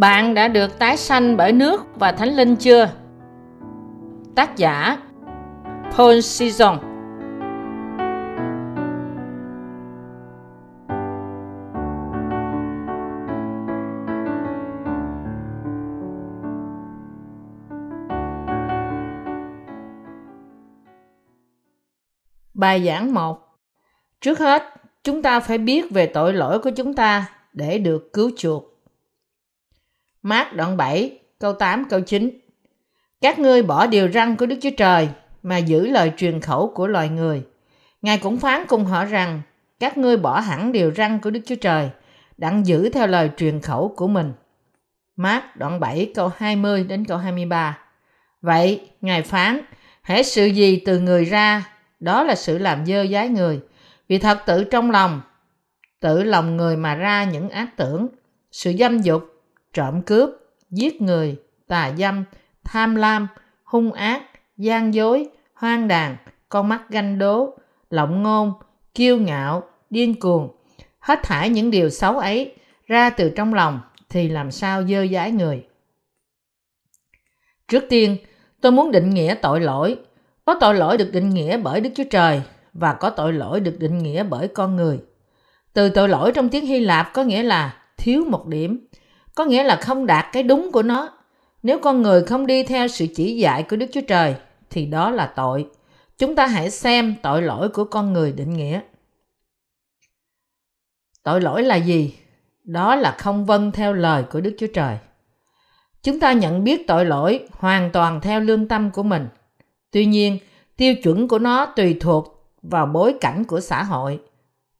Bạn đã được tái sanh bởi nước và thánh linh chưa? Tác giả Paul Sison Bài giảng 1 Trước hết, chúng ta phải biết về tội lỗi của chúng ta để được cứu chuộc. Mát đoạn 7, câu 8, câu 9 Các ngươi bỏ điều răn của Đức Chúa Trời mà giữ lời truyền khẩu của loài người. Ngài cũng phán cùng họ rằng các ngươi bỏ hẳn điều răn của Đức Chúa Trời đặng giữ theo lời truyền khẩu của mình. Mát đoạn 7 câu 20 đến câu 23 Vậy, Ngài phán, hễ sự gì từ người ra, đó là sự làm dơ dái người. Vì thật tự trong lòng, tự lòng người mà ra những ác tưởng, sự dâm dục, trộm cướp, giết người, tà dâm, tham lam, hung ác, gian dối, hoang đàn, con mắt ganh đố, lộng ngôn, kiêu ngạo, điên cuồng. Hết thải những điều xấu ấy ra từ trong lòng thì làm sao dơ dãi người. Trước tiên, tôi muốn định nghĩa tội lỗi. Có tội lỗi được định nghĩa bởi Đức Chúa Trời và có tội lỗi được định nghĩa bởi con người. Từ tội lỗi trong tiếng Hy Lạp có nghĩa là thiếu một điểm, có nghĩa là không đạt cái đúng của nó. Nếu con người không đi theo sự chỉ dạy của Đức Chúa Trời, thì đó là tội. Chúng ta hãy xem tội lỗi của con người định nghĩa. Tội lỗi là gì? Đó là không vâng theo lời của Đức Chúa Trời. Chúng ta nhận biết tội lỗi hoàn toàn theo lương tâm của mình. Tuy nhiên, tiêu chuẩn của nó tùy thuộc vào bối cảnh của xã hội,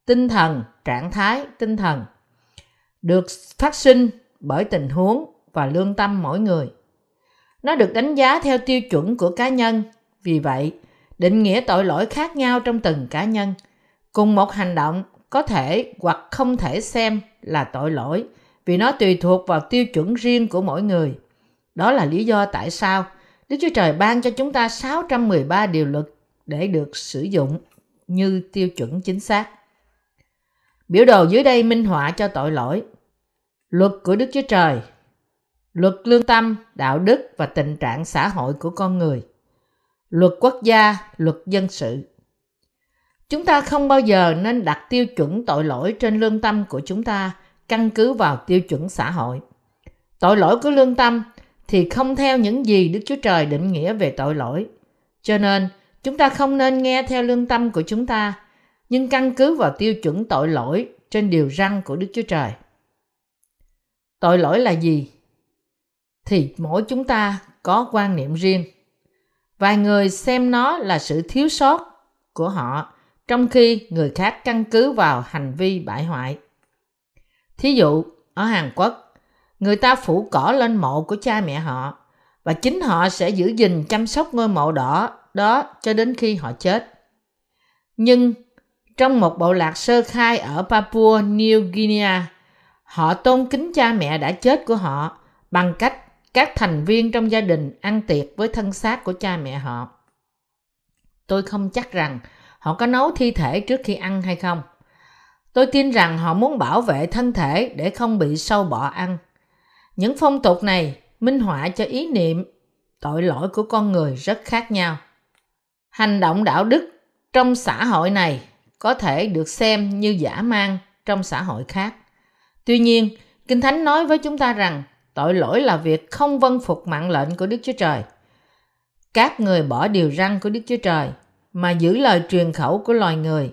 tinh thần, trạng thái tinh thần được phát sinh bởi tình huống và lương tâm mỗi người. Nó được đánh giá theo tiêu chuẩn của cá nhân, vì vậy, định nghĩa tội lỗi khác nhau trong từng cá nhân. Cùng một hành động có thể hoặc không thể xem là tội lỗi vì nó tùy thuộc vào tiêu chuẩn riêng của mỗi người. Đó là lý do tại sao Đức Chúa Trời ban cho chúng ta 613 điều luật để được sử dụng như tiêu chuẩn chính xác. Biểu đồ dưới đây minh họa cho tội lỗi luật của Đức Chúa Trời, luật lương tâm, đạo đức và tình trạng xã hội của con người, luật quốc gia, luật dân sự. Chúng ta không bao giờ nên đặt tiêu chuẩn tội lỗi trên lương tâm của chúng ta căn cứ vào tiêu chuẩn xã hội. Tội lỗi của lương tâm thì không theo những gì Đức Chúa Trời định nghĩa về tội lỗi. Cho nên, chúng ta không nên nghe theo lương tâm của chúng ta, nhưng căn cứ vào tiêu chuẩn tội lỗi trên điều răn của Đức Chúa Trời tội lỗi là gì? Thì mỗi chúng ta có quan niệm riêng. Vài người xem nó là sự thiếu sót của họ, trong khi người khác căn cứ vào hành vi bại hoại. Thí dụ, ở hàn quốc, người ta phủ cỏ lên mộ của cha mẹ họ, và chính họ sẽ giữ gìn chăm sóc ngôi mộ đỏ đó cho đến khi họ chết. Nhưng trong một bộ lạc sơ khai ở papua new guinea Họ tôn kính cha mẹ đã chết của họ bằng cách các thành viên trong gia đình ăn tiệc với thân xác của cha mẹ họ. Tôi không chắc rằng họ có nấu thi thể trước khi ăn hay không. Tôi tin rằng họ muốn bảo vệ thân thể để không bị sâu bọ ăn. Những phong tục này minh họa cho ý niệm tội lỗi của con người rất khác nhau. Hành động đạo đức trong xã hội này có thể được xem như giả mang trong xã hội khác. Tuy nhiên, Kinh Thánh nói với chúng ta rằng tội lỗi là việc không vâng phục mạng lệnh của Đức Chúa Trời. Các người bỏ điều răn của Đức Chúa Trời mà giữ lời truyền khẩu của loài người.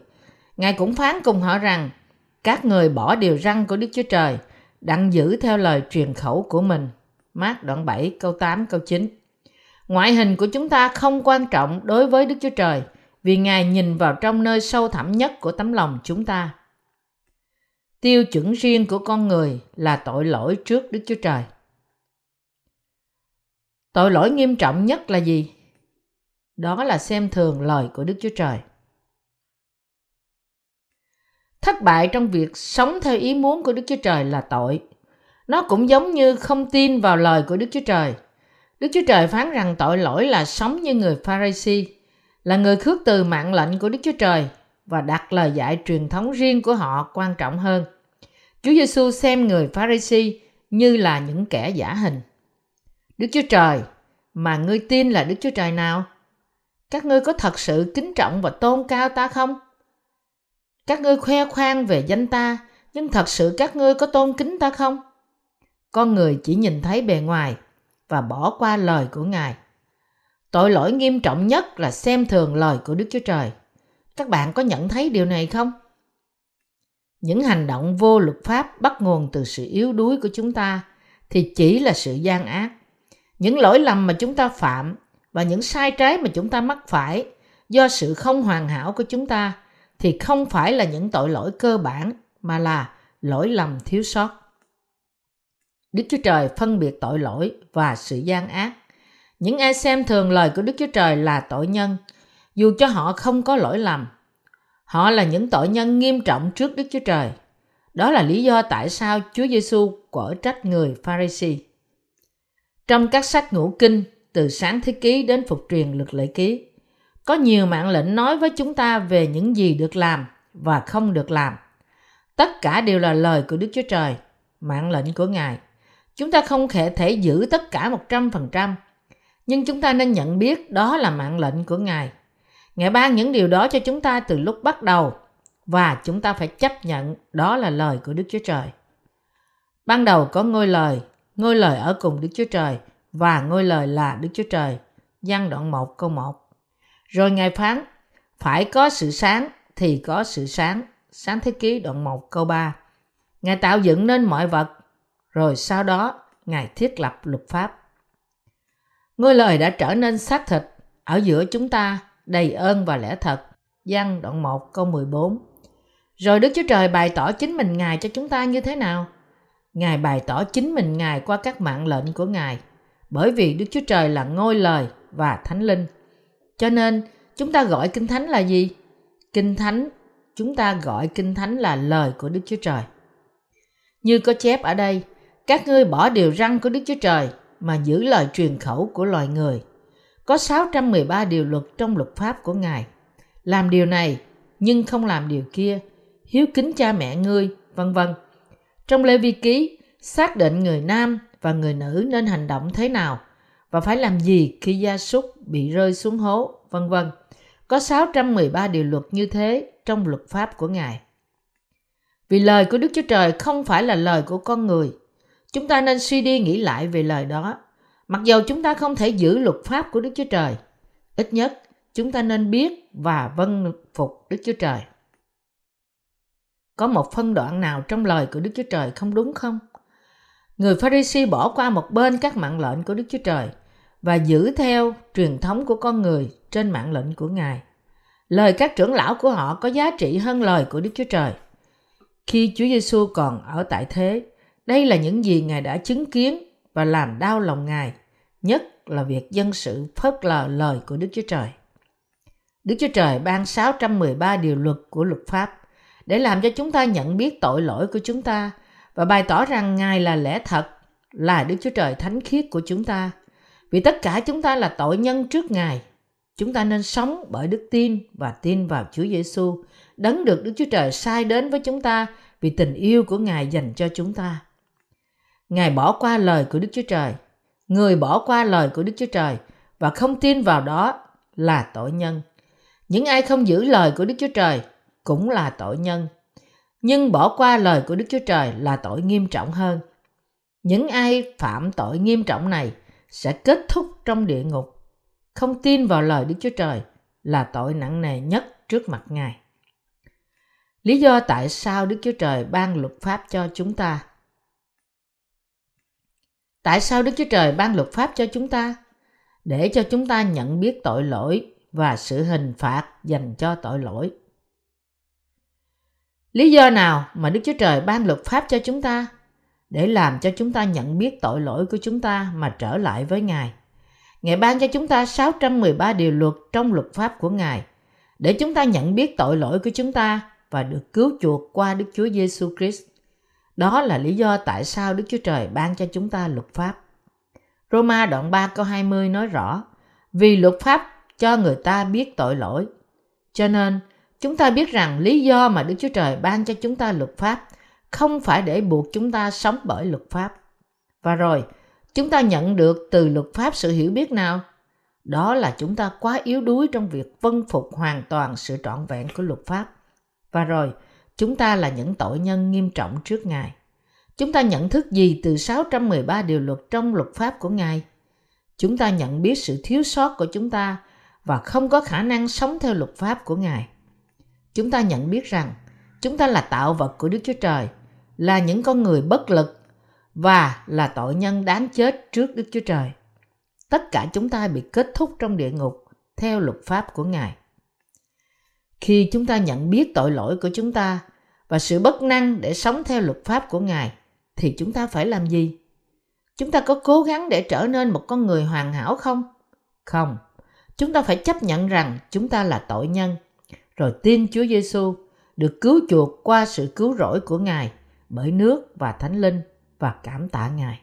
Ngài cũng phán cùng họ rằng các người bỏ điều răn của Đức Chúa Trời đặng giữ theo lời truyền khẩu của mình. Mát đoạn 7 câu 8 câu 9 Ngoại hình của chúng ta không quan trọng đối với Đức Chúa Trời vì Ngài nhìn vào trong nơi sâu thẳm nhất của tấm lòng chúng ta tiêu chuẩn riêng của con người là tội lỗi trước Đức Chúa Trời. Tội lỗi nghiêm trọng nhất là gì? Đó là xem thường lời của Đức Chúa Trời. Thất bại trong việc sống theo ý muốn của Đức Chúa Trời là tội. Nó cũng giống như không tin vào lời của Đức Chúa Trời. Đức Chúa Trời phán rằng tội lỗi là sống như người Pharisee, là người khước từ mạng lệnh của Đức Chúa Trời và đặt lời dạy truyền thống riêng của họ quan trọng hơn. Chúa Giêsu xem người Pharisee như là những kẻ giả hình. Đức Chúa Trời mà ngươi tin là Đức Chúa Trời nào? Các ngươi có thật sự kính trọng và tôn cao ta không? Các ngươi khoe khoang về danh ta, nhưng thật sự các ngươi có tôn kính ta không? Con người chỉ nhìn thấy bề ngoài và bỏ qua lời của Ngài. Tội lỗi nghiêm trọng nhất là xem thường lời của Đức Chúa Trời. Các bạn có nhận thấy điều này không? Những hành động vô luật pháp bắt nguồn từ sự yếu đuối của chúng ta thì chỉ là sự gian ác. Những lỗi lầm mà chúng ta phạm và những sai trái mà chúng ta mắc phải do sự không hoàn hảo của chúng ta thì không phải là những tội lỗi cơ bản mà là lỗi lầm thiếu sót. Đức Chúa Trời phân biệt tội lỗi và sự gian ác. Những ai xem thường lời của Đức Chúa Trời là tội nhân, dù cho họ không có lỗi lầm. Họ là những tội nhân nghiêm trọng trước Đức Chúa Trời. Đó là lý do tại sao Chúa Giêsu quở trách người Pharisee. Trong các sách ngũ kinh, từ sáng thế ký đến phục truyền luật lệ ký, có nhiều mạng lệnh nói với chúng ta về những gì được làm và không được làm. Tất cả đều là lời của Đức Chúa Trời, mạng lệnh của Ngài. Chúng ta không thể thể giữ tất cả 100%, nhưng chúng ta nên nhận biết đó là mạng lệnh của Ngài. Ngài ban những điều đó cho chúng ta từ lúc bắt đầu và chúng ta phải chấp nhận đó là lời của Đức Chúa Trời. Ban đầu có ngôi lời, ngôi lời ở cùng Đức Chúa Trời và ngôi lời là Đức Chúa Trời. Giăng đoạn 1 câu 1. Rồi Ngài phán, phải có sự sáng thì có sự sáng. Sáng thế ký đoạn 1 câu 3. Ngài tạo dựng nên mọi vật, rồi sau đó Ngài thiết lập luật pháp. Ngôi lời đã trở nên xác thịt ở giữa chúng ta đầy ơn và lẽ thật. Giăng đoạn 1 câu 14. Rồi Đức Chúa Trời bày tỏ chính mình Ngài cho chúng ta như thế nào? Ngài bày tỏ chính mình Ngài qua các mạng lệnh của Ngài. Bởi vì Đức Chúa Trời là ngôi lời và thánh linh. Cho nên, chúng ta gọi Kinh Thánh là gì? Kinh Thánh, chúng ta gọi Kinh Thánh là lời của Đức Chúa Trời. Như có chép ở đây, các ngươi bỏ điều răn của Đức Chúa Trời mà giữ lời truyền khẩu của loài người. Có 613 điều luật trong luật pháp của Ngài. Làm điều này nhưng không làm điều kia, hiếu kính cha mẹ ngươi, vân vân. Trong Lê Vi Ký, xác định người nam và người nữ nên hành động thế nào và phải làm gì khi gia súc bị rơi xuống hố, vân vân. Có 613 điều luật như thế trong luật pháp của Ngài. Vì lời của Đức Chúa Trời không phải là lời của con người. Chúng ta nên suy đi nghĩ lại về lời đó. Mặc dầu chúng ta không thể giữ luật pháp của Đức Chúa Trời, ít nhất chúng ta nên biết và vâng phục Đức Chúa Trời. Có một phân đoạn nào trong lời của Đức Chúa Trời không đúng không? Người Pharisee bỏ qua một bên các mạng lệnh của Đức Chúa Trời và giữ theo truyền thống của con người trên mạng lệnh của Ngài. Lời các trưởng lão của họ có giá trị hơn lời của Đức Chúa Trời. Khi Chúa Giêsu còn ở tại thế, đây là những gì Ngài đã chứng kiến và làm đau lòng Ngài, nhất là việc dân sự phớt lờ lời của Đức Chúa Trời. Đức Chúa Trời ban 613 điều luật của luật pháp để làm cho chúng ta nhận biết tội lỗi của chúng ta và bày tỏ rằng Ngài là lẽ thật, là Đức Chúa Trời thánh khiết của chúng ta. Vì tất cả chúng ta là tội nhân trước Ngài. Chúng ta nên sống bởi đức tin và tin vào Chúa Giêsu, đấng được Đức Chúa Trời sai đến với chúng ta vì tình yêu của Ngài dành cho chúng ta. Ngài bỏ qua lời của Đức Chúa Trời. Người bỏ qua lời của Đức Chúa Trời và không tin vào đó là tội nhân. Những ai không giữ lời của Đức Chúa Trời cũng là tội nhân nhưng bỏ qua lời của Đức Chúa Trời là tội nghiêm trọng hơn. Những ai phạm tội nghiêm trọng này sẽ kết thúc trong địa ngục. Không tin vào lời Đức Chúa Trời là tội nặng nề nhất trước mặt Ngài. Lý do tại sao Đức Chúa Trời ban luật pháp cho chúng ta? Tại sao Đức Chúa Trời ban luật pháp cho chúng ta? Để cho chúng ta nhận biết tội lỗi và sự hình phạt dành cho tội lỗi. Lý do nào mà Đức Chúa Trời ban luật pháp cho chúng ta? Để làm cho chúng ta nhận biết tội lỗi của chúng ta mà trở lại với Ngài. Ngài ban cho chúng ta 613 điều luật trong luật pháp của Ngài để chúng ta nhận biết tội lỗi của chúng ta và được cứu chuộc qua Đức Chúa Giêsu Christ. Đó là lý do tại sao Đức Chúa Trời ban cho chúng ta luật pháp. Roma đoạn 3 câu 20 nói rõ, vì luật pháp cho người ta biết tội lỗi. Cho nên, Chúng ta biết rằng lý do mà Đức Chúa Trời ban cho chúng ta luật pháp không phải để buộc chúng ta sống bởi luật pháp. Và rồi, chúng ta nhận được từ luật pháp sự hiểu biết nào? Đó là chúng ta quá yếu đuối trong việc vân phục hoàn toàn sự trọn vẹn của luật pháp. Và rồi, chúng ta là những tội nhân nghiêm trọng trước Ngài. Chúng ta nhận thức gì từ 613 điều luật trong luật pháp của Ngài? Chúng ta nhận biết sự thiếu sót của chúng ta và không có khả năng sống theo luật pháp của Ngài. Chúng ta nhận biết rằng chúng ta là tạo vật của Đức Chúa Trời, là những con người bất lực và là tội nhân đáng chết trước Đức Chúa Trời. Tất cả chúng ta bị kết thúc trong địa ngục theo luật pháp của Ngài. Khi chúng ta nhận biết tội lỗi của chúng ta và sự bất năng để sống theo luật pháp của Ngài, thì chúng ta phải làm gì? Chúng ta có cố gắng để trở nên một con người hoàn hảo không? Không. Chúng ta phải chấp nhận rằng chúng ta là tội nhân, rồi tin Chúa Giêsu được cứu chuộc qua sự cứu rỗi của Ngài bởi nước và Thánh Linh và cảm tạ Ngài.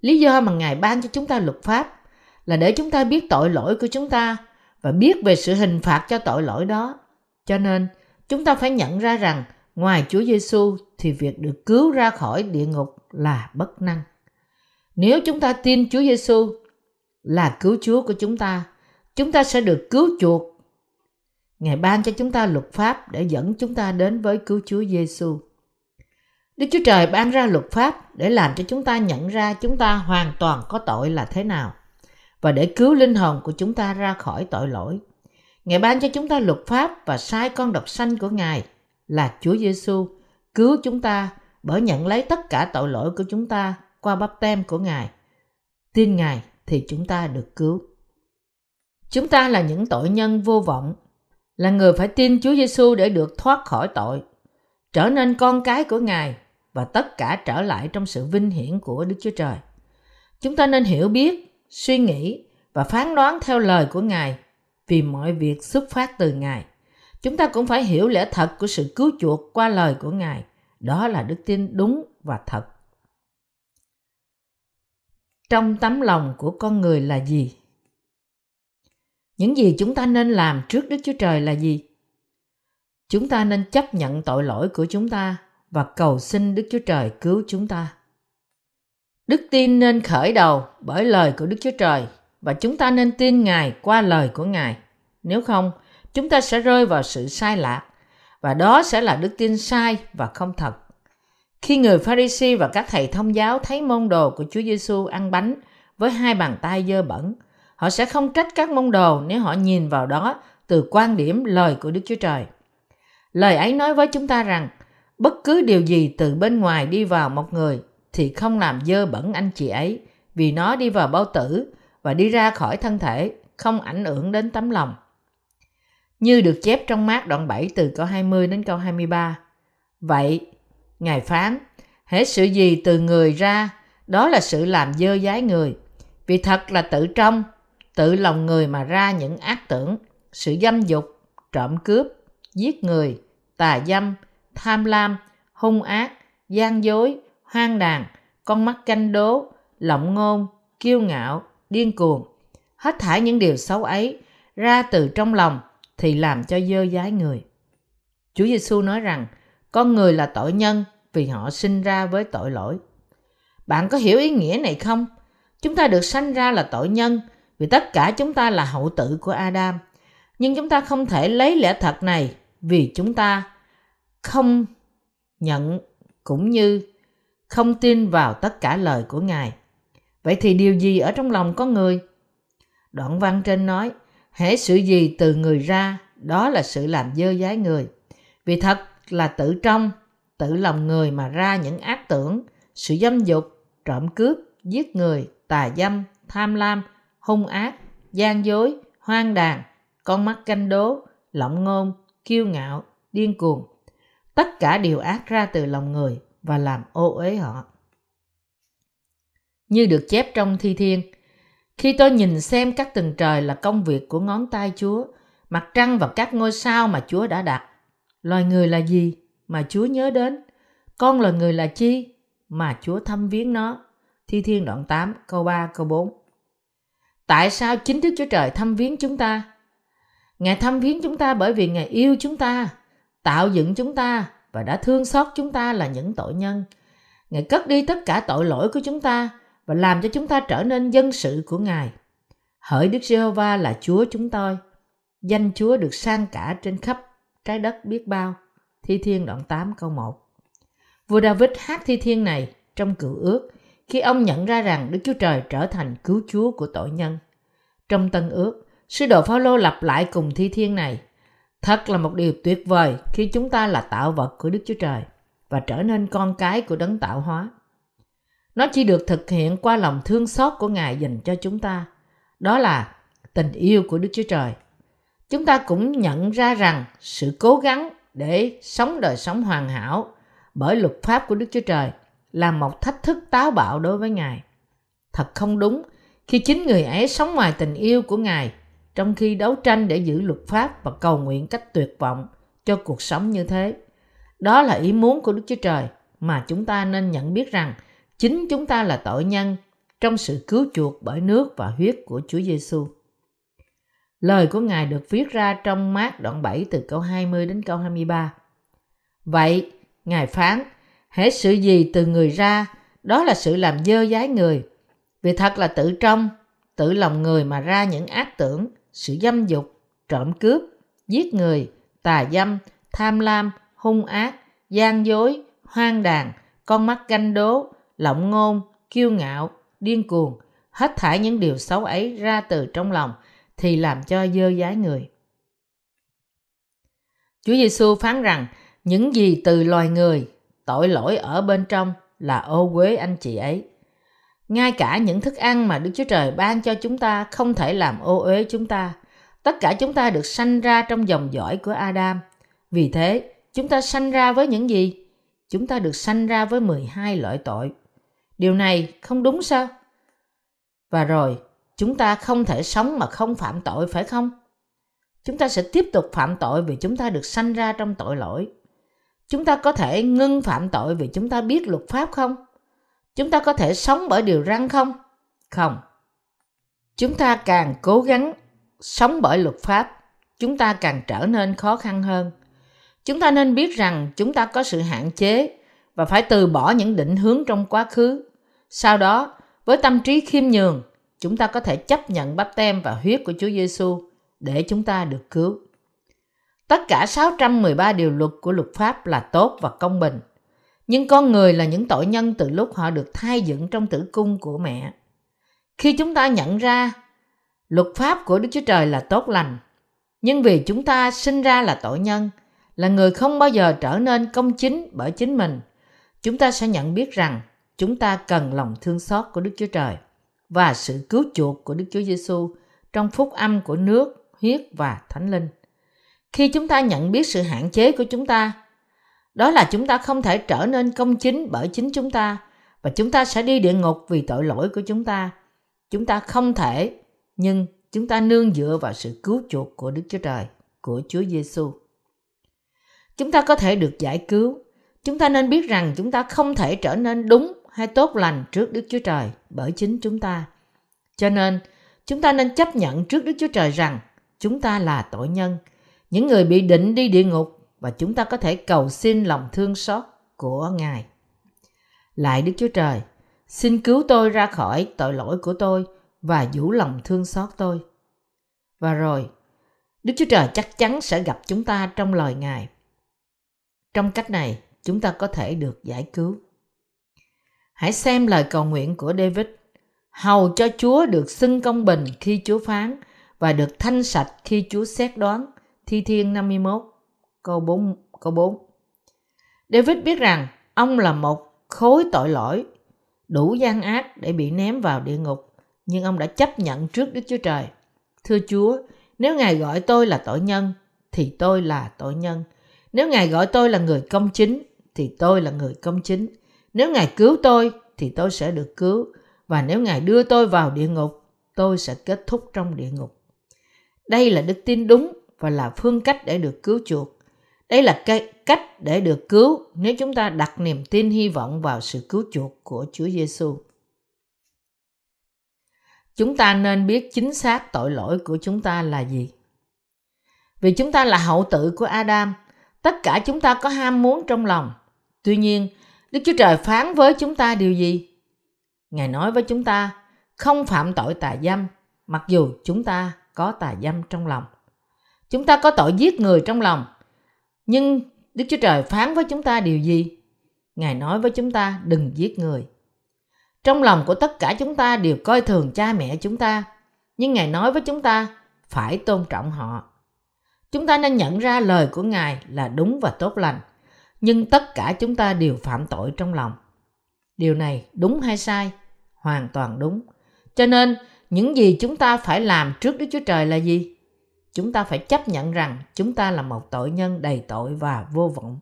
Lý do mà Ngài ban cho chúng ta luật pháp là để chúng ta biết tội lỗi của chúng ta và biết về sự hình phạt cho tội lỗi đó. Cho nên, chúng ta phải nhận ra rằng ngoài Chúa Giêsu thì việc được cứu ra khỏi địa ngục là bất năng. Nếu chúng ta tin Chúa Giêsu là cứu Chúa của chúng ta, chúng ta sẽ được cứu chuộc. Ngài ban cho chúng ta luật pháp để dẫn chúng ta đến với cứu Chúa Giêsu. Đức Chúa Trời ban ra luật pháp để làm cho chúng ta nhận ra chúng ta hoàn toàn có tội là thế nào và để cứu linh hồn của chúng ta ra khỏi tội lỗi. Ngài ban cho chúng ta luật pháp và sai con độc sanh của Ngài là Chúa Giêsu cứu chúng ta bởi nhận lấy tất cả tội lỗi của chúng ta qua bắp tem của Ngài. Tin Ngài thì chúng ta được cứu. Chúng ta là những tội nhân vô vọng, là người phải tin Chúa Giêsu để được thoát khỏi tội, trở nên con cái của Ngài và tất cả trở lại trong sự vinh hiển của Đức Chúa Trời. Chúng ta nên hiểu biết, suy nghĩ và phán đoán theo lời của Ngài vì mọi việc xuất phát từ Ngài. Chúng ta cũng phải hiểu lẽ thật của sự cứu chuộc qua lời của Ngài. Đó là đức tin đúng và thật. Trong tấm lòng của con người là gì? Những gì chúng ta nên làm trước Đức Chúa Trời là gì? Chúng ta nên chấp nhận tội lỗi của chúng ta và cầu xin Đức Chúa Trời cứu chúng ta. Đức tin nên khởi đầu bởi lời của Đức Chúa Trời và chúng ta nên tin Ngài qua lời của Ngài. Nếu không, chúng ta sẽ rơi vào sự sai lạc và đó sẽ là đức tin sai và không thật. Khi người Pharisee và các thầy thông giáo thấy môn đồ của Chúa Giêsu ăn bánh với hai bàn tay dơ bẩn, họ sẽ không trách các môn đồ nếu họ nhìn vào đó từ quan điểm lời của Đức Chúa Trời. Lời ấy nói với chúng ta rằng bất cứ điều gì từ bên ngoài đi vào một người thì không làm dơ bẩn anh chị ấy vì nó đi vào bao tử và đi ra khỏi thân thể không ảnh hưởng đến tấm lòng. Như được chép trong mát đoạn 7 từ câu 20 đến câu 23. Vậy, Ngài phán, hết sự gì từ người ra, đó là sự làm dơ dái người. Vì thật là tự trong, tự lòng người mà ra những ác tưởng, sự dâm dục, trộm cướp, giết người, tà dâm, tham lam, hung ác, gian dối, hoang đàn, con mắt canh đố, lộng ngôn, kiêu ngạo, điên cuồng. Hết thải những điều xấu ấy ra từ trong lòng thì làm cho dơ dái người. Chúa Giêsu nói rằng con người là tội nhân vì họ sinh ra với tội lỗi. Bạn có hiểu ý nghĩa này không? Chúng ta được sanh ra là tội nhân vì tất cả chúng ta là hậu tử của Adam. Nhưng chúng ta không thể lấy lẽ thật này vì chúng ta không nhận cũng như không tin vào tất cả lời của Ngài. Vậy thì điều gì ở trong lòng con người? Đoạn văn trên nói, hễ sự gì từ người ra, đó là sự làm dơ dái người. Vì thật là tự trong, tự lòng người mà ra những ác tưởng, sự dâm dục, trộm cướp, giết người, tà dâm, tham lam, hung ác, gian dối, hoang đàn, con mắt canh đố, lộng ngôn, kiêu ngạo, điên cuồng. Tất cả đều ác ra từ lòng người và làm ô uế họ. Như được chép trong thi thiên, khi tôi nhìn xem các tầng trời là công việc của ngón tay Chúa, mặt trăng và các ngôi sao mà Chúa đã đặt. Loài người là gì mà Chúa nhớ đến? Con loài người là chi mà Chúa thăm viếng nó? Thi Thiên đoạn 8 câu 3 câu 4 Tại sao chính Đức Chúa Trời thăm viếng chúng ta? Ngài thăm viếng chúng ta bởi vì Ngài yêu chúng ta, tạo dựng chúng ta và đã thương xót chúng ta là những tội nhân. Ngài cất đi tất cả tội lỗi của chúng ta và làm cho chúng ta trở nên dân sự của Ngài. Hỡi Đức Giê-hô-va là Chúa chúng tôi, danh Chúa được sang cả trên khắp trái đất biết bao. Thi Thiên đoạn 8 câu 1 Vua David hát thi thiên này trong cựu ước khi ông nhận ra rằng Đức Chúa Trời trở thành cứu Chúa của tội nhân. Trong Tân ước, sứ đồ Phaolô lặp lại cùng thi thiên này. Thật là một điều tuyệt vời khi chúng ta là tạo vật của Đức Chúa Trời và trở nên con cái của đấng tạo hóa. Nó chỉ được thực hiện qua lòng thương xót của Ngài dành cho chúng ta. Đó là tình yêu của Đức Chúa Trời. Chúng ta cũng nhận ra rằng sự cố gắng để sống đời sống hoàn hảo bởi luật pháp của Đức Chúa Trời là một thách thức táo bạo đối với Ngài. Thật không đúng khi chính người ấy sống ngoài tình yêu của Ngài trong khi đấu tranh để giữ luật pháp và cầu nguyện cách tuyệt vọng cho cuộc sống như thế. Đó là ý muốn của Đức Chúa Trời mà chúng ta nên nhận biết rằng chính chúng ta là tội nhân trong sự cứu chuộc bởi nước và huyết của Chúa Giêsu. Lời của Ngài được viết ra trong mát đoạn 7 từ câu 20 đến câu 23. Vậy, Ngài phán, hễ sự gì từ người ra, đó là sự làm dơ dái người. Vì thật là tự trong, tự lòng người mà ra những ác tưởng, sự dâm dục, trộm cướp, giết người, tà dâm, tham lam, hung ác, gian dối, hoang đàn, con mắt ganh đố, lộng ngôn, kiêu ngạo, điên cuồng, hết thải những điều xấu ấy ra từ trong lòng thì làm cho dơ dái người. Chúa Giêsu phán rằng những gì từ loài người, tội lỗi ở bên trong là ô uế anh chị ấy. Ngay cả những thức ăn mà Đức Chúa Trời ban cho chúng ta không thể làm ô uế chúng ta. Tất cả chúng ta được sanh ra trong dòng dõi của Adam. Vì thế, chúng ta sanh ra với những gì? Chúng ta được sanh ra với 12 loại tội. Điều này không đúng sao? Và rồi, chúng ta không thể sống mà không phạm tội phải không? Chúng ta sẽ tiếp tục phạm tội vì chúng ta được sanh ra trong tội lỗi. Chúng ta có thể ngưng phạm tội vì chúng ta biết luật pháp không? Chúng ta có thể sống bởi điều răn không? Không. Chúng ta càng cố gắng sống bởi luật pháp, chúng ta càng trở nên khó khăn hơn. Chúng ta nên biết rằng chúng ta có sự hạn chế và phải từ bỏ những định hướng trong quá khứ. Sau đó, với tâm trí khiêm nhường, chúng ta có thể chấp nhận bắp tem và huyết của Chúa Giêsu để chúng ta được cứu. Tất cả 613 điều luật của luật pháp là tốt và công bình. Nhưng con người là những tội nhân từ lúc họ được thai dựng trong tử cung của mẹ. Khi chúng ta nhận ra luật pháp của Đức Chúa Trời là tốt lành, nhưng vì chúng ta sinh ra là tội nhân, là người không bao giờ trở nên công chính bởi chính mình, chúng ta sẽ nhận biết rằng chúng ta cần lòng thương xót của Đức Chúa Trời và sự cứu chuộc của Đức Chúa Giêsu trong phúc âm của nước, huyết và thánh linh. Khi chúng ta nhận biết sự hạn chế của chúng ta, đó là chúng ta không thể trở nên công chính bởi chính chúng ta và chúng ta sẽ đi địa ngục vì tội lỗi của chúng ta. Chúng ta không thể, nhưng chúng ta nương dựa vào sự cứu chuộc của Đức Chúa Trời, của Chúa Giêsu. Chúng ta có thể được giải cứu. Chúng ta nên biết rằng chúng ta không thể trở nên đúng hay tốt lành trước Đức Chúa Trời bởi chính chúng ta. Cho nên, chúng ta nên chấp nhận trước Đức Chúa Trời rằng chúng ta là tội nhân – những người bị định đi địa ngục và chúng ta có thể cầu xin lòng thương xót của Ngài. Lại Đức Chúa Trời, xin cứu tôi ra khỏi tội lỗi của tôi và vũ lòng thương xót tôi. Và rồi, Đức Chúa Trời chắc chắn sẽ gặp chúng ta trong lời Ngài. Trong cách này, chúng ta có thể được giải cứu. Hãy xem lời cầu nguyện của David. Hầu cho Chúa được xưng công bình khi Chúa phán và được thanh sạch khi Chúa xét đoán Thi Thiên 51, câu 4, câu 4. David biết rằng ông là một khối tội lỗi, đủ gian ác để bị ném vào địa ngục, nhưng ông đã chấp nhận trước Đức Chúa Trời. Thưa Chúa, nếu Ngài gọi tôi là tội nhân, thì tôi là tội nhân. Nếu Ngài gọi tôi là người công chính, thì tôi là người công chính. Nếu Ngài cứu tôi, thì tôi sẽ được cứu. Và nếu Ngài đưa tôi vào địa ngục, tôi sẽ kết thúc trong địa ngục. Đây là đức tin đúng và là phương cách để được cứu chuộc. Đây là cái cách để được cứu nếu chúng ta đặt niềm tin hy vọng vào sự cứu chuộc của Chúa Giêsu. Chúng ta nên biết chính xác tội lỗi của chúng ta là gì. Vì chúng ta là hậu tự của Adam, tất cả chúng ta có ham muốn trong lòng. Tuy nhiên, Đức Chúa Trời phán với chúng ta điều gì? Ngài nói với chúng ta không phạm tội tà dâm, mặc dù chúng ta có tà dâm trong lòng. Chúng ta có tội giết người trong lòng. Nhưng Đức Chúa Trời phán với chúng ta điều gì? Ngài nói với chúng ta đừng giết người. Trong lòng của tất cả chúng ta đều coi thường cha mẹ chúng ta, nhưng Ngài nói với chúng ta phải tôn trọng họ. Chúng ta nên nhận ra lời của Ngài là đúng và tốt lành, nhưng tất cả chúng ta đều phạm tội trong lòng. Điều này đúng hay sai? Hoàn toàn đúng. Cho nên, những gì chúng ta phải làm trước Đức Chúa Trời là gì? Chúng ta phải chấp nhận rằng chúng ta là một tội nhân đầy tội và vô vọng.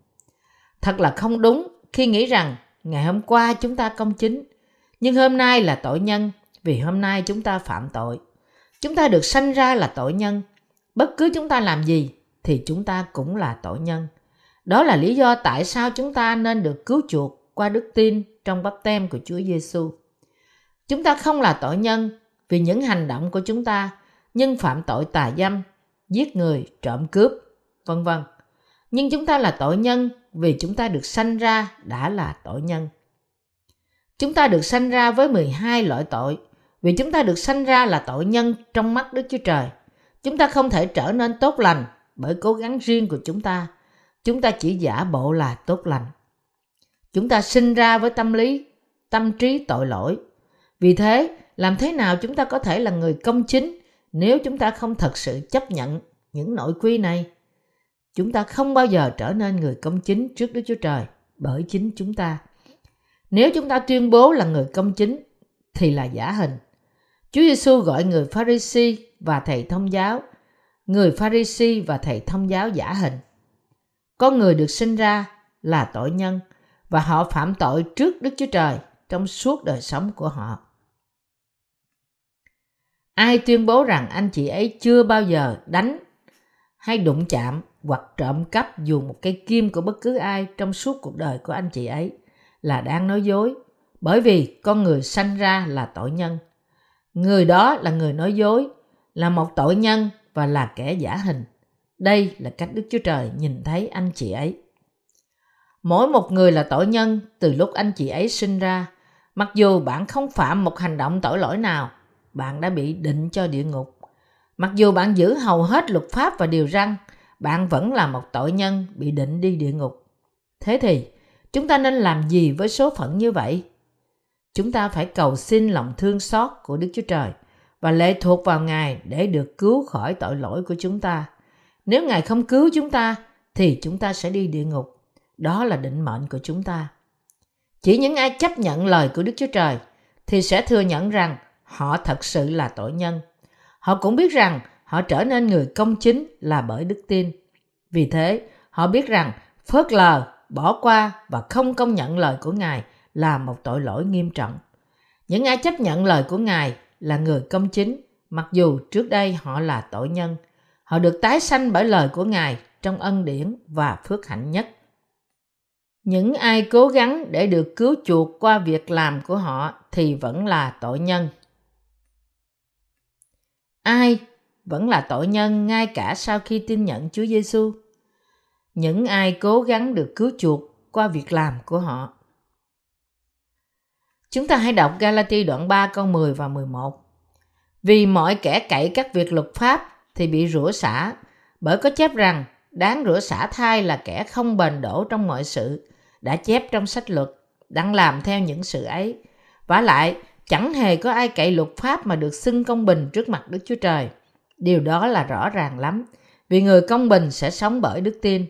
Thật là không đúng khi nghĩ rằng ngày hôm qua chúng ta công chính, nhưng hôm nay là tội nhân vì hôm nay chúng ta phạm tội. Chúng ta được sanh ra là tội nhân. Bất cứ chúng ta làm gì thì chúng ta cũng là tội nhân. Đó là lý do tại sao chúng ta nên được cứu chuộc qua đức tin trong bắp tem của Chúa Giêsu. Chúng ta không là tội nhân vì những hành động của chúng ta, nhưng phạm tội tà dâm, giết người, trộm cướp, vân vân. Nhưng chúng ta là tội nhân vì chúng ta được sanh ra đã là tội nhân. Chúng ta được sanh ra với 12 loại tội vì chúng ta được sanh ra là tội nhân trong mắt Đức Chúa Trời. Chúng ta không thể trở nên tốt lành bởi cố gắng riêng của chúng ta. Chúng ta chỉ giả bộ là tốt lành. Chúng ta sinh ra với tâm lý, tâm trí tội lỗi. Vì thế, làm thế nào chúng ta có thể là người công chính nếu chúng ta không thật sự chấp nhận những nội quy này? Chúng ta không bao giờ trở nên người công chính trước Đức Chúa Trời bởi chính chúng ta. Nếu chúng ta tuyên bố là người công chính thì là giả hình. Chúa Giêsu gọi người Pharisee và thầy thông giáo, người Pharisee và thầy thông giáo giả hình. Con người được sinh ra là tội nhân và họ phạm tội trước Đức Chúa Trời trong suốt đời sống của họ. Ai tuyên bố rằng anh chị ấy chưa bao giờ đánh hay đụng chạm hoặc trộm cắp dù một cây kim của bất cứ ai trong suốt cuộc đời của anh chị ấy là đang nói dối. Bởi vì con người sanh ra là tội nhân. Người đó là người nói dối, là một tội nhân và là kẻ giả hình. Đây là cách đức chúa trời nhìn thấy anh chị ấy. Mỗi một người là tội nhân từ lúc anh chị ấy sinh ra. Mặc dù bạn không phạm một hành động tội lỗi nào bạn đã bị định cho địa ngục. Mặc dù bạn giữ hầu hết luật pháp và điều răn, bạn vẫn là một tội nhân bị định đi địa ngục. Thế thì, chúng ta nên làm gì với số phận như vậy? Chúng ta phải cầu xin lòng thương xót của đức chúa trời và lệ thuộc vào ngài để được cứu khỏi tội lỗi của chúng ta. Nếu ngài không cứu chúng ta, thì chúng ta sẽ đi địa ngục. Đó là định mệnh của chúng ta. Chỉ những ai chấp nhận lời của đức chúa trời thì sẽ thừa nhận rằng họ thật sự là tội nhân họ cũng biết rằng họ trở nên người công chính là bởi đức tin. Vì thế, họ biết rằng phớt lờ, bỏ qua và không công nhận lời của Ngài là một tội lỗi nghiêm trọng. Những ai chấp nhận lời của Ngài là người công chính, mặc dù trước đây họ là tội nhân. Họ được tái sanh bởi lời của Ngài trong ân điển và phước hạnh nhất. Những ai cố gắng để được cứu chuộc qua việc làm của họ thì vẫn là tội nhân. Ai vẫn là tội nhân ngay cả sau khi tin nhận Chúa Giêsu. Những ai cố gắng được cứu chuộc qua việc làm của họ. Chúng ta hãy đọc Galati đoạn 3 câu 10 và 11. Vì mọi kẻ cậy các việc luật pháp thì bị rủa xả, bởi có chép rằng đáng rủa xả thai là kẻ không bền đổ trong mọi sự, đã chép trong sách luật, đang làm theo những sự ấy. Và lại, chẳng hề có ai cậy luật pháp mà được xưng công bình trước mặt Đức Chúa Trời. Điều đó là rõ ràng lắm, vì người công bình sẽ sống bởi đức tin.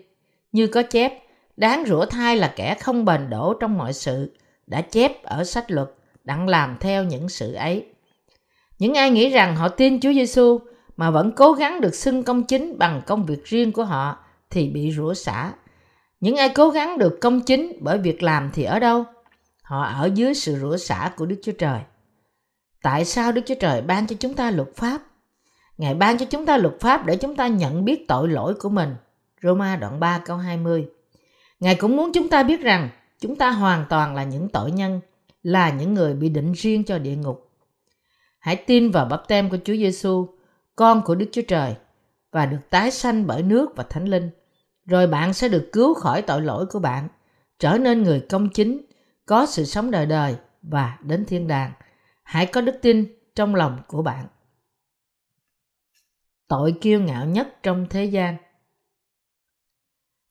Như có chép, đáng rủa thai là kẻ không bền đổ trong mọi sự, đã chép ở sách luật, đặng làm theo những sự ấy. Những ai nghĩ rằng họ tin Chúa Giêsu mà vẫn cố gắng được xưng công chính bằng công việc riêng của họ thì bị rủa xả. Những ai cố gắng được công chính bởi việc làm thì ở đâu? Họ ở dưới sự rủa xả của Đức Chúa Trời. Tại sao Đức Chúa Trời ban cho chúng ta luật pháp? Ngài ban cho chúng ta luật pháp để chúng ta nhận biết tội lỗi của mình. Roma đoạn 3 câu 20. Ngài cũng muốn chúng ta biết rằng chúng ta hoàn toàn là những tội nhân, là những người bị định riêng cho địa ngục. Hãy tin vào bắp tem của Chúa Giêsu, con của Đức Chúa Trời và được tái sanh bởi nước và Thánh Linh. Rồi bạn sẽ được cứu khỏi tội lỗi của bạn, trở nên người công chính có sự sống đời đời và đến thiên đàng. Hãy có đức tin trong lòng của bạn. Tội kiêu ngạo nhất trong thế gian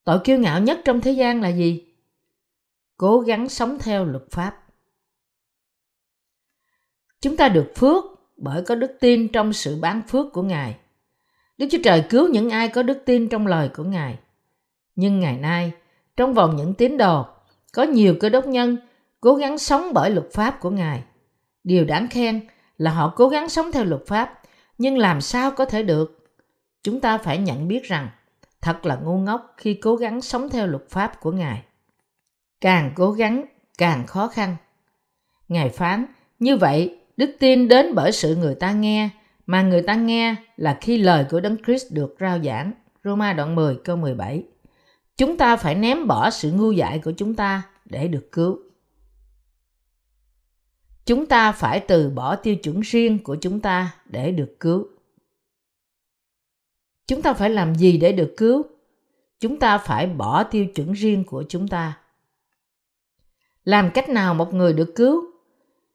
Tội kiêu ngạo nhất trong thế gian là gì? Cố gắng sống theo luật pháp. Chúng ta được phước bởi có đức tin trong sự bán phước của Ngài. Đức Chúa Trời cứu những ai có đức tin trong lời của Ngài. Nhưng ngày nay, trong vòng những tín đồ, có nhiều cơ đốc nhân cố gắng sống bởi luật pháp của Ngài. Điều đáng khen là họ cố gắng sống theo luật pháp, nhưng làm sao có thể được? Chúng ta phải nhận biết rằng thật là ngu ngốc khi cố gắng sống theo luật pháp của Ngài. Càng cố gắng, càng khó khăn. Ngài phán, như vậy, đức tin đến bởi sự người ta nghe, mà người ta nghe là khi lời của Đấng Christ được rao giảng. Roma đoạn 10 câu 17. Chúng ta phải ném bỏ sự ngu dại của chúng ta để được cứu. Chúng ta phải từ bỏ tiêu chuẩn riêng của chúng ta để được cứu. Chúng ta phải làm gì để được cứu? Chúng ta phải bỏ tiêu chuẩn riêng của chúng ta. Làm cách nào một người được cứu?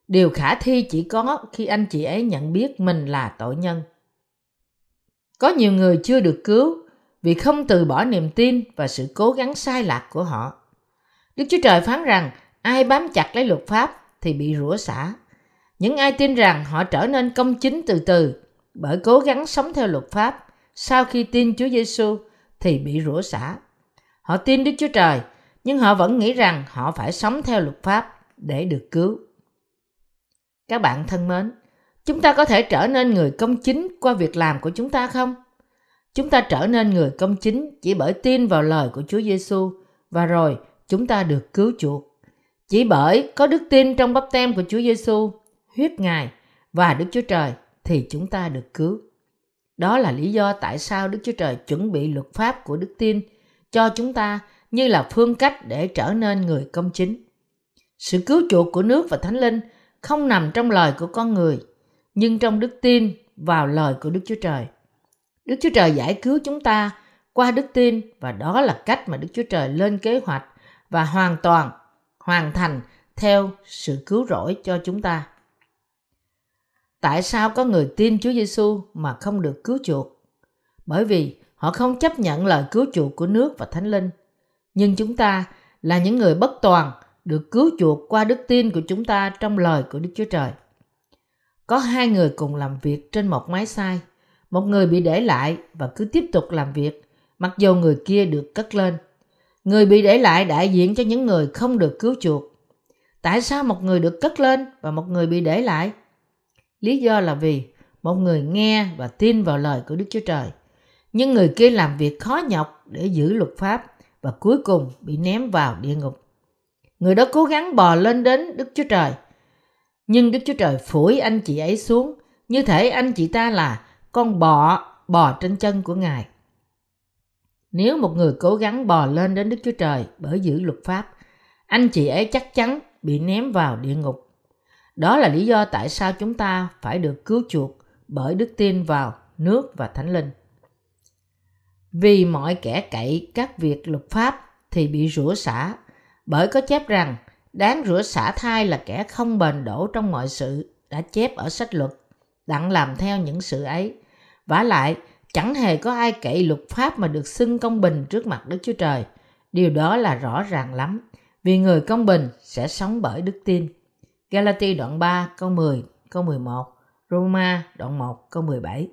Điều khả thi chỉ có khi anh chị ấy nhận biết mình là tội nhân. Có nhiều người chưa được cứu vì không từ bỏ niềm tin và sự cố gắng sai lạc của họ. Đức Chúa Trời phán rằng, ai bám chặt lấy luật pháp thì bị rủa xả. Những ai tin rằng họ trở nên công chính từ từ bởi cố gắng sống theo luật pháp sau khi tin Chúa Giêsu thì bị rủa xả. Họ tin Đức Chúa Trời, nhưng họ vẫn nghĩ rằng họ phải sống theo luật pháp để được cứu. Các bạn thân mến, chúng ta có thể trở nên người công chính qua việc làm của chúng ta không? Chúng ta trở nên người công chính chỉ bởi tin vào lời của Chúa Giêsu và rồi chúng ta được cứu chuộc. Chỉ bởi có đức tin trong bắp tem của Chúa Giêsu, huyết Ngài và Đức Chúa Trời thì chúng ta được cứu. Đó là lý do tại sao Đức Chúa Trời chuẩn bị luật pháp của đức tin cho chúng ta như là phương cách để trở nên người công chính. Sự cứu chuộc của nước và Thánh Linh không nằm trong lời của con người, nhưng trong đức tin vào lời của Đức Chúa Trời. Đức Chúa Trời giải cứu chúng ta qua đức tin và đó là cách mà Đức Chúa Trời lên kế hoạch và hoàn toàn hoàn thành theo sự cứu rỗi cho chúng ta. Tại sao có người tin Chúa Giêsu mà không được cứu chuộc? Bởi vì họ không chấp nhận lời cứu chuộc của nước và Thánh Linh. Nhưng chúng ta là những người bất toàn được cứu chuộc qua đức tin của chúng ta trong lời của Đức Chúa Trời. Có hai người cùng làm việc trên một máy sai. Một người bị để lại và cứ tiếp tục làm việc, mặc dù người kia được cất lên. Người bị để lại đại diện cho những người không được cứu chuộc. Tại sao một người được cất lên và một người bị để lại? Lý do là vì một người nghe và tin vào lời của Đức Chúa Trời. Nhưng người kia làm việc khó nhọc để giữ luật pháp và cuối cùng bị ném vào địa ngục. Người đó cố gắng bò lên đến Đức Chúa Trời. Nhưng Đức Chúa Trời phủi anh chị ấy xuống như thể anh chị ta là con bọ bò trên chân của Ngài. Nếu một người cố gắng bò lên đến Đức Chúa Trời bởi giữ luật pháp, anh chị ấy chắc chắn bị ném vào địa ngục. Đó là lý do tại sao chúng ta phải được cứu chuộc bởi đức tin vào nước và thánh linh. Vì mọi kẻ cậy các việc luật pháp thì bị rủa xả, bởi có chép rằng đáng rủa xả thai là kẻ không bền đổ trong mọi sự đã chép ở sách luật, đặng làm theo những sự ấy. vả lại, chẳng hề có ai cậy luật pháp mà được xưng công bình trước mặt Đức Chúa Trời. Điều đó là rõ ràng lắm, vì người công bình sẽ sống bởi đức tin. Galati đoạn 3 câu 10 câu 11, Roma đoạn 1 câu 17.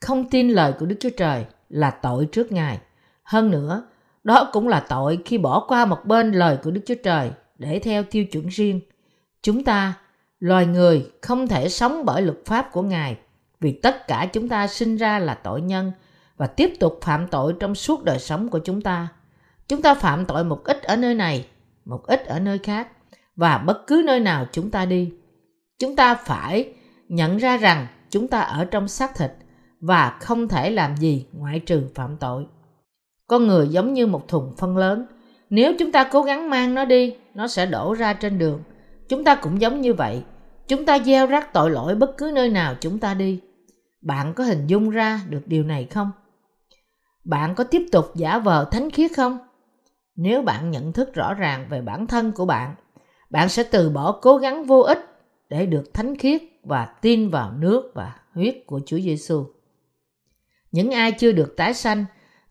Không tin lời của Đức Chúa Trời là tội trước Ngài. Hơn nữa, đó cũng là tội khi bỏ qua một bên lời của Đức Chúa Trời để theo tiêu chuẩn riêng. Chúng ta, loài người, không thể sống bởi luật pháp của Ngài vì tất cả chúng ta sinh ra là tội nhân và tiếp tục phạm tội trong suốt đời sống của chúng ta. Chúng ta phạm tội một ít ở nơi này, một ít ở nơi khác và bất cứ nơi nào chúng ta đi. Chúng ta phải nhận ra rằng chúng ta ở trong xác thịt và không thể làm gì ngoại trừ phạm tội. Con người giống như một thùng phân lớn, nếu chúng ta cố gắng mang nó đi, nó sẽ đổ ra trên đường. Chúng ta cũng giống như vậy, chúng ta gieo rắc tội lỗi bất cứ nơi nào chúng ta đi. Bạn có hình dung ra được điều này không? Bạn có tiếp tục giả vờ thánh khiết không? Nếu bạn nhận thức rõ ràng về bản thân của bạn bạn sẽ từ bỏ cố gắng vô ích để được thánh khiết và tin vào nước và huyết của Chúa Giêsu. Những ai chưa được tái sanh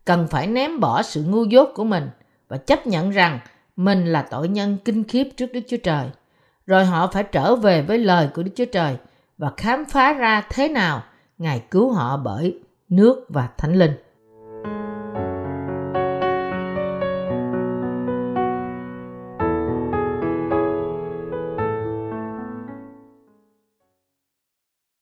cần phải ném bỏ sự ngu dốt của mình và chấp nhận rằng mình là tội nhân kinh khiếp trước Đức Chúa Trời. Rồi họ phải trở về với lời của Đức Chúa Trời và khám phá ra thế nào Ngài cứu họ bởi nước và Thánh Linh.